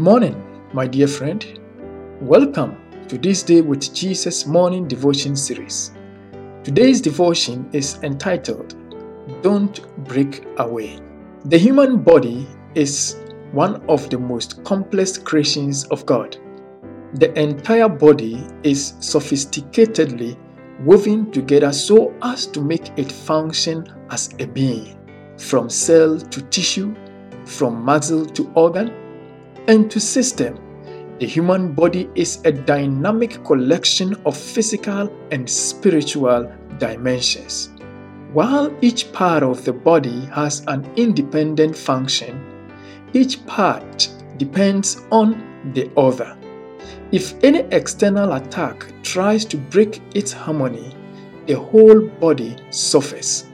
Good morning, my dear friend. Welcome to this Day with Jesus morning devotion series. Today's devotion is entitled Don't Break Away. The human body is one of the most complex creations of God. The entire body is sophisticatedly woven together so as to make it function as a being, from cell to tissue, from muscle to organ, and to system. The human body is a dynamic collection of physical and spiritual dimensions. While each part of the body has an independent function, each part depends on the other. If any external attack tries to break its harmony, the whole body suffers.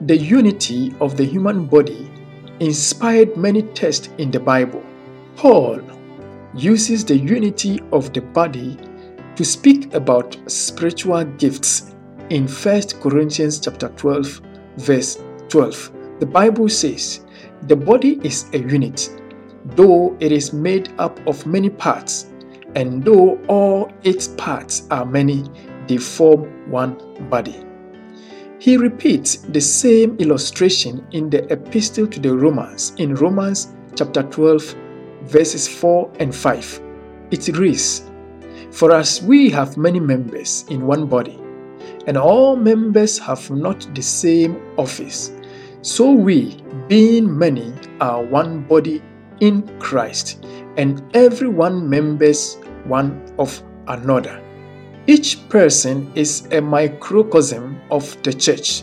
The unity of the human body inspired many texts in the Bible. Paul uses the unity of the body to speak about spiritual gifts in 1 Corinthians chapter 12 verse 12. The Bible says, "The body is a unit, though it is made up of many parts, and though all its parts are many, they form one body." He repeats the same illustration in the epistle to the Romans in Romans chapter 12 verses 4 and 5. It reads, For as we have many members in one body, and all members have not the same office, so we, being many, are one body in Christ, and every one members one of another. Each person is a microcosm of the church.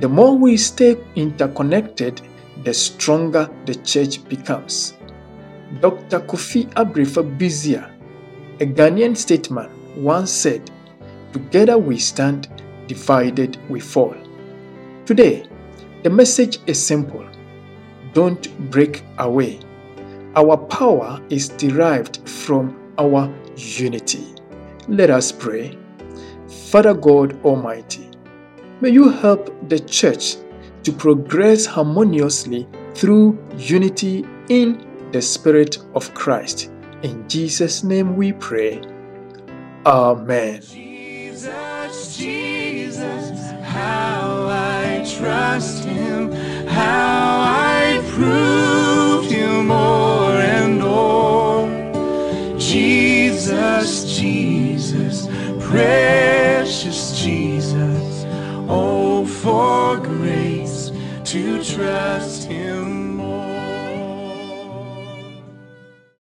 The more we stay interconnected, the stronger the church becomes. Dr. Kofi Abrefa a Ghanaian statesman, once said, Together we stand, divided we fall. Today, the message is simple don't break away. Our power is derived from our unity. Let us pray. Father God Almighty, may you help the church to progress harmoniously through unity in the Spirit of Christ. In Jesus' name we pray. Amen. Jesus, Jesus, how I trust him, how I proved him more and more. Jesus, Jesus, precious Jesus, oh, for grace to trust him